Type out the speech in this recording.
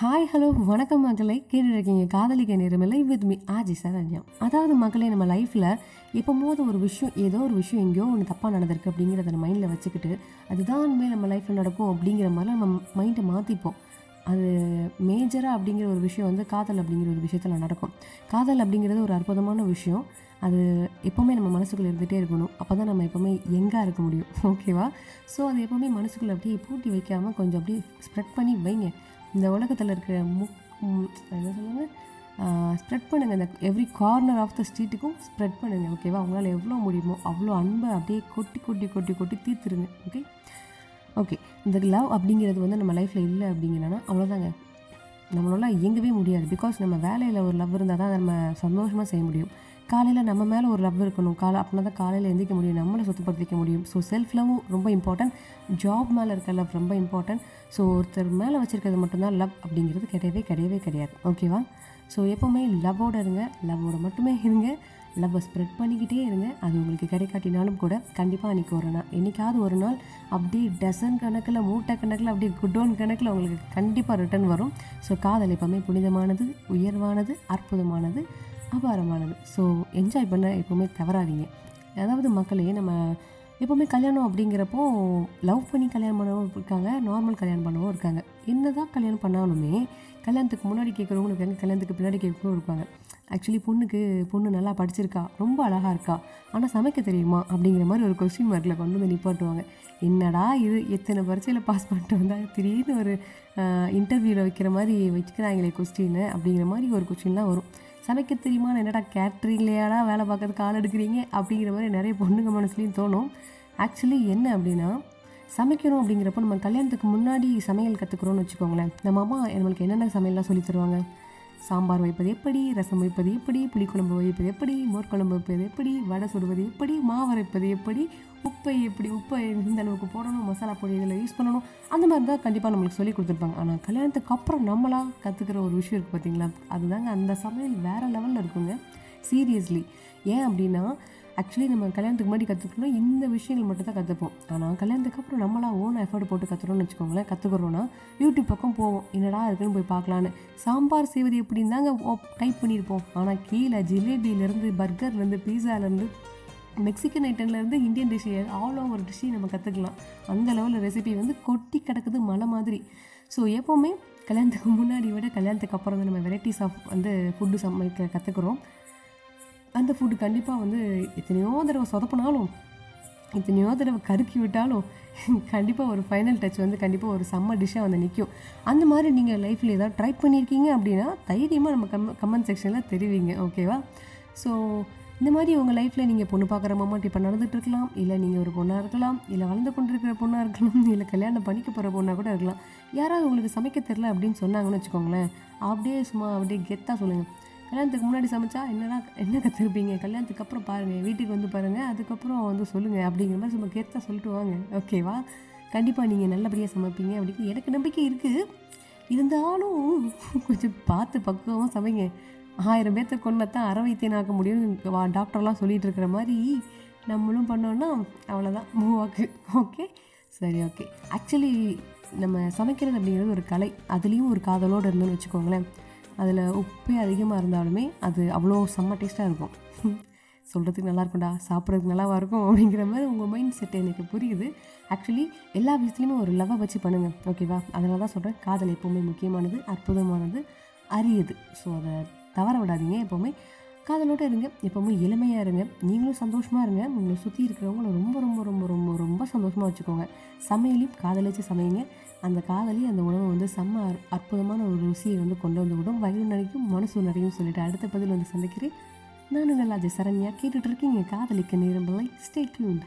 Hi hello வணக்கம் மக்களை கேட்டுருக்கீங்க காதலிக்க நேரமில்லை வித் மீ ஆஜி சரண்யா. அதாவது மகளே நம்ம லைஃப்பில் எப்போது ஒரு விஷயம் ஏதோ ஒரு விஷயம் எங்கேயோ ஒன்று தப்பாக நடந்திருக்கு அப்படிங்கிறத நம்ம மைண்டில் வச்சுக்கிட்டு அதுதான் உண்மையில் நம்ம லைஃப்பில் நடக்கும் அப்படிங்கிற மாதிரி நம்ம மைண்டை மாற்றிப்போம் அது மேஜராக அப்படிங்கிற ஒரு விஷயம் வந்து காதல் அப்படிங்கிற ஒரு விஷயத்தில் நடக்கும். காதல் அப்படிங்கிறது ஒரு அற்புதமான விஷயம். அது எப்போவுமே நம்ம மனசுக்குள்ளே இருந்துகிட்டே இருக்கணும். அப்போ தான் நம்ம எப்போவுமே எங்காக இருக்க முடியும். ஓகேவா ஸோ அது எப்போவுமே மனசுக்குள்ளே அப்படியே பூட்டி வைக்காமல் கொஞ்சம் அப்படியே ஸ்ப்ரெட் பண்ணி வைங்க. இந்த உலகத்தில் இருக்கிற முக் என்ன சொல்லுங்க ஸ்ப்ரெட் பண்ணுங்கள் இந்த எவ்ரி கார்னர் ஆஃப் த ஸ்ட்ரீட்டுக்கும் ஸ்ப்ரெட் பண்ணுங்கள் ஓகேவா உங்களால் எவ்வளோ முடியுமோ அவ்வளோ அன்பை அப்படியே கொட்டி கொட்டி கொட்டி கொட்டி தீர்த்துருங்க ஓகே ஓகே இந்த லவ் அப்படிங்கிறது வந்து நம்ம லைஃப்பில் இல்லை அப்படிங்கிறனா அவ்வளோதாங்க நம்மளால இயங்கவே முடியாது. பிகாஸ் நம்ம வேலையில் ஒரு லவ் இருந்தால் தான் நம்ம சந்தோஷமாக செய்ய முடியும். காலையில் நம்ம மேலே ஒரு லவ் இருக்கணும். காலை அப்படின்னா தான் காலையில் எந்திரிக்க முடியும். நம்மளை சுத்தப்படுத்திக்க முடியும். ஸோ செல்ஃப் லவ்வும் ரொம்ப இம்பார்ட்டன்ட் ஜாப் மேலே இருக்க லவ் ரொம்ப இம்பார்ட்டன்ட் ஸோ ஒருத்தர் மேலே வச்சுருக்கிறது மட்டும்தான் லவ் அப்படிங்கிறது கிடையவே கிடையவே கிடையாது. ஓகேவா ஸோ எப்போவுமே லவ்வோட இருங்க. லவ்வோட மட்டுமே இருங்க. லவ்வை ஸ்ப்ரெட் பண்ணிக்கிட்டே இருங்க. அது உங்களுக்கு கிடைக்காட்டினாலும் கூட கண்டிப்பாக அன்றைக்கி ஒரு நாள் என்றைக்காவது ஒரு நாள் அப்படியே டசன் கணக்கில் மூட்டை கணக்கில் அப்படியே குடோன் கணக்கில் உங்களுக்கு கண்டிப்பாக ரிட்டர்ன் வரும். ஸோ காதல் எப்போவுமே புனிதமானது உயர்வானது அற்புதமானது. அபாரமானது. ஸோ என்ஜாய் பண்ண எப்போவுமே தவறாதீங்க. அதாவது மக்களே நம்ம எப்போவுமே கல்யாணம் அப்படிங்கிறப்போ லவ் பண்ணி கல்யாணம் பண்ணவும் இருக்காங்க நார்மல் கல்யாணம் பண்ணவும் இருக்காங்க. என்ன தான் கல்யாணம் பண்ணாலுமே கல்யாணத்துக்கு முன்னாடி கேட்குறவங்களும் இருக்காங்க கல்யாணத்துக்கு பின்னாடி கேட்குறவங்களும் இருப்பாங்க. ஆக்சுவலி பொண்ணுக்கு பொண்ணு நல்லா படிச்சிருக்கா ரொம்ப அழகாக இருக்கா ஆனால் சமைக்க தெரியுமா அப்படிங்கிற மாதிரி ஒரு கொஸ்டின் மார்க்கில் கொண்டு வந்து நிப்பாட்டுவாங்க. என்னடா இது எத்தனை பரீட்சையில் பாஸ் பண்ணிட்டு வந்தால் திடீர்னு ஒரு இன்டர்வியூவில் வைக்கிற மாதிரி வச்சுக்கிறாங்களே கொஸ்டின்னு அப்படிங்கிற மாதிரி ஒரு கொஸ்டின்லாம் வரும். சமைக்க தெரியுமா என்னடா கேட்ரிங்லையாடா வேலை பார்க்கறதுக்கு ஆள் எடுக்கிறீங்க அப்படிங்கிற மாதிரி நிறைய பொண்ணுங்க மனசுலையும் தோணும். ஆக்சுவலி என்ன அப்படின்னா சமைக்கணும் அப்படிங்கிறப்போ நம்ம கல்யாணத்துக்கு முன்னாடி சமையல் கற்றுக்குறோன்னு வச்சுக்கோங்களேன். நம்ம அம்மா நம்மளுக்கு என்னென்ன சமையல்லாம் சொல்லித் தருவாங்க? சாம்பார் வைப்பது எப்படி? ரசம் வைப்பது எப்படி? புளிக்குழம்பு வைப்பது எப்படி? மோர்க்குழம்பு வைப்பது எப்படி? வடை சுடுவது எப்படி? மாவு அரைப்பது எப்படி? உப்பை எப்படி? உப்பை இந்த அளவுக்கு போடணும்? மசாலா பொடி இதில் யூஸ் பண்ணணும்? அந்த மாதிரி தான் கண்டிப்பாக நம்மளுக்கு சொல்லி கொடுத்துருப்பாங்க. ஆனால் கல்யாணத்துக்கு அப்புறம் நம்மளாக கற்றுக்கிற ஒரு விஷயம் இருக்குது பார்த்தீங்களா அதுதாங்க அந்த சமையல் வேறு லெவலில் இருக்குங்க. சீரியஸ்லி ஏன் அப்படின்னா ஆக்சுவலி நம்ம கல்யாணத்துக்கு முன்னாடி கற்றுக்கணும் இந்த விஷயங்கள் மட்டும் தான் கற்றுப்போம் ஆனால் கல்யாணத்துக்கு அப்புறம் நம்மளா ஓன் எஃபர்ட் போட்டு கற்றுறோம்னு வச்சுக்கோங்களேன். கற்றுக்குறோன்னா யூடியூப் பக்கம் போவோம். என்னடா இருக்குன்னு போய் பார்க்கலான்னு. சாம்பார் செய்வது எப்படின்னு தாங்க டைப் பண்ணியிருப்போம். ஆனால் கீழே ஜிலேபியிலேருந்து பர்கர்லேருந்து பீஸாலேருந்து மெக்சிகன் ஐட்டம்லேருந்து இந்தியன் டிஷ் ஆல் ஓவர் டிஷ்ஷையும் நம்ம கற்றுக்கலாம் அந்த லெவலில் ரெசிபி வந்து கொட்டி கிடக்குது மலை மாதிரி. ஸோ எப்போவுமே கல்யாணத்துக்கு முன்னாடி விட கல்யாணத்துக்கு அப்புறம் வந்து நம்ம வெரைட்டிஸ் ஆஃப் வந்து ஃபுட்டு சமைக்க கற்றுக்குறோம் அந்த ஃபுட்டு கண்டிப்பாக வந்து எத்தனையோ தடவை சொதப்பினாலும் எத்தனையோ தடவை கருக்கி விட்டாலும் கண்டிப்பாக ஒரு ஃபைனல் டச் வந்து கண்டிப்பாக ஒரு செம்ம டிஷ்ஷாக வந்து நிற்கும் அந்த மாதிரி நீங்கள் லைஃப்பில் ஏதாவது ட்ரை பண்ணியிருக்கீங்க அப்படின்னா தைரியமாக நம்ம கம் கமெண்ட் செக்ஷனில் தெரிவிங்க ஓகேவா ஸோ இந்த மாதிரி உங்கள் லைஃப்பில் நீங்கள் பொண்ணு பார்க்குற மொமெண்ட் இப்போ நடந்துட்டு இருக்கலாம் இல்லை நீங்கள் ஒரு பொண்ணாக இருக்கலாம் இல்லை வளர்ந்து கொண்டிருக்கிற பொண்ணாக இருக்கலாம் இல்லை கல்யாணம் பண்ணிக்க போகிற பொண்ணாக கூட இருக்கலாம். யாராவது உங்களுக்கு சமைக்க தெரில அப்படின்னு சொன்னாங்கன்னு வச்சுக்கோங்களேன் அப்படியே சும்மா அப்படியே கெத்தாக சொல்லுங்கள் கல்யாணத்துக்கு முன்னாடி சமைச்சா என்னடா என்ன கற்றுருப்பீங்க கல்யாணத்துக்கு அப்புறம் பாருங்கள் வீட்டுக்கு வந்து பாருங்கள் அதுக்கப்புறம் வந்து சொல்லுங்கள் அப்படிங்கிற மாதிரி சும்மா கேட்டால் சொல்லிட்டு வாங்க. ஓகேவா கண்டிப்பாக நீங்கள் நல்லபடியாக சமைப்பீங்க அப்படின்னு எனக்கு நம்பிக்கை இருக்குது இருந்தாலும் கொஞ்சம் பார்த்து பக்குவமாக சமைங்க. ஆயிரம் பேர்த்த கொண்டத்தான் வைத்தியம் ஆக முடியும்னு வா டாக்டர்லாம் சொல்லிகிட்டு இருக்கிற மாதிரி நம்மளும் பண்ணோன்னா அவ்வளோதான் மூவ் ஆக்கு ஓகே சரி ஓகே ஆக்சுவலி நம்ம சமைக்கிறது அப்படிங்கிறது ஒரு கலை. அதுலேயும் ஒரு காதலோடு இருந்தோம்னு வச்சுக்கோங்களேன். அதில் உப்பே அதிகமாக இருந்தாலுமே அது அவ்வளோ செம்ம டேஸ்ட்டாக இருக்கும். சொல்கிறதுக்கு நல்லா இருக்கும்டா சாப்பிட்றதுக்கு நல்லாவா இருக்கும் அப்படிங்கிற மாதிரி உங்கள் மைண்ட் செட் எனக்கு புரியுது. ஆக்சுவலி எல்லா விஷயத்துலையுமே ஒரு லவ்வை வச்சு பண்ணுங்கள் ஓகேவா அதனால தான் சொல்கிறேன் காதல் எப்போவுமே முக்கியமானது அற்புதமானது அரியது. ஸோ அதை தவற விடாதீங்க எப்போவுமே. காதலோடு இருங்க எப்போவுமே எளிமையாக இருங்க. நீங்களும் சந்தோஷமாக இருங்க உங்களை சுற்றி இருக்கிறவங்களும் ரொம்ப ரொம்ப ரொம்ப ரொம்ப ரொம்ப சந்தோஷமாக வச்சுக்கோங்க. சமையலையும் காதலிச்சு சமையுங்க அந்த காதலி அந்த உணவை வந்து செம்ம அற்புதமான ஒரு ருசியை வந்து கொண்டு வந்து விடும். வயிறு நிறைக்கும் மனசு நிறையும் சொல்லிட்டு அடுத்த பதில் வந்து சந்திக்கிறேன். நான் நல்லா சரண்யா. கேட்டுட்ருக்கீங்க காதலிக்க நேரம் ஸ்டே டியூன்ட்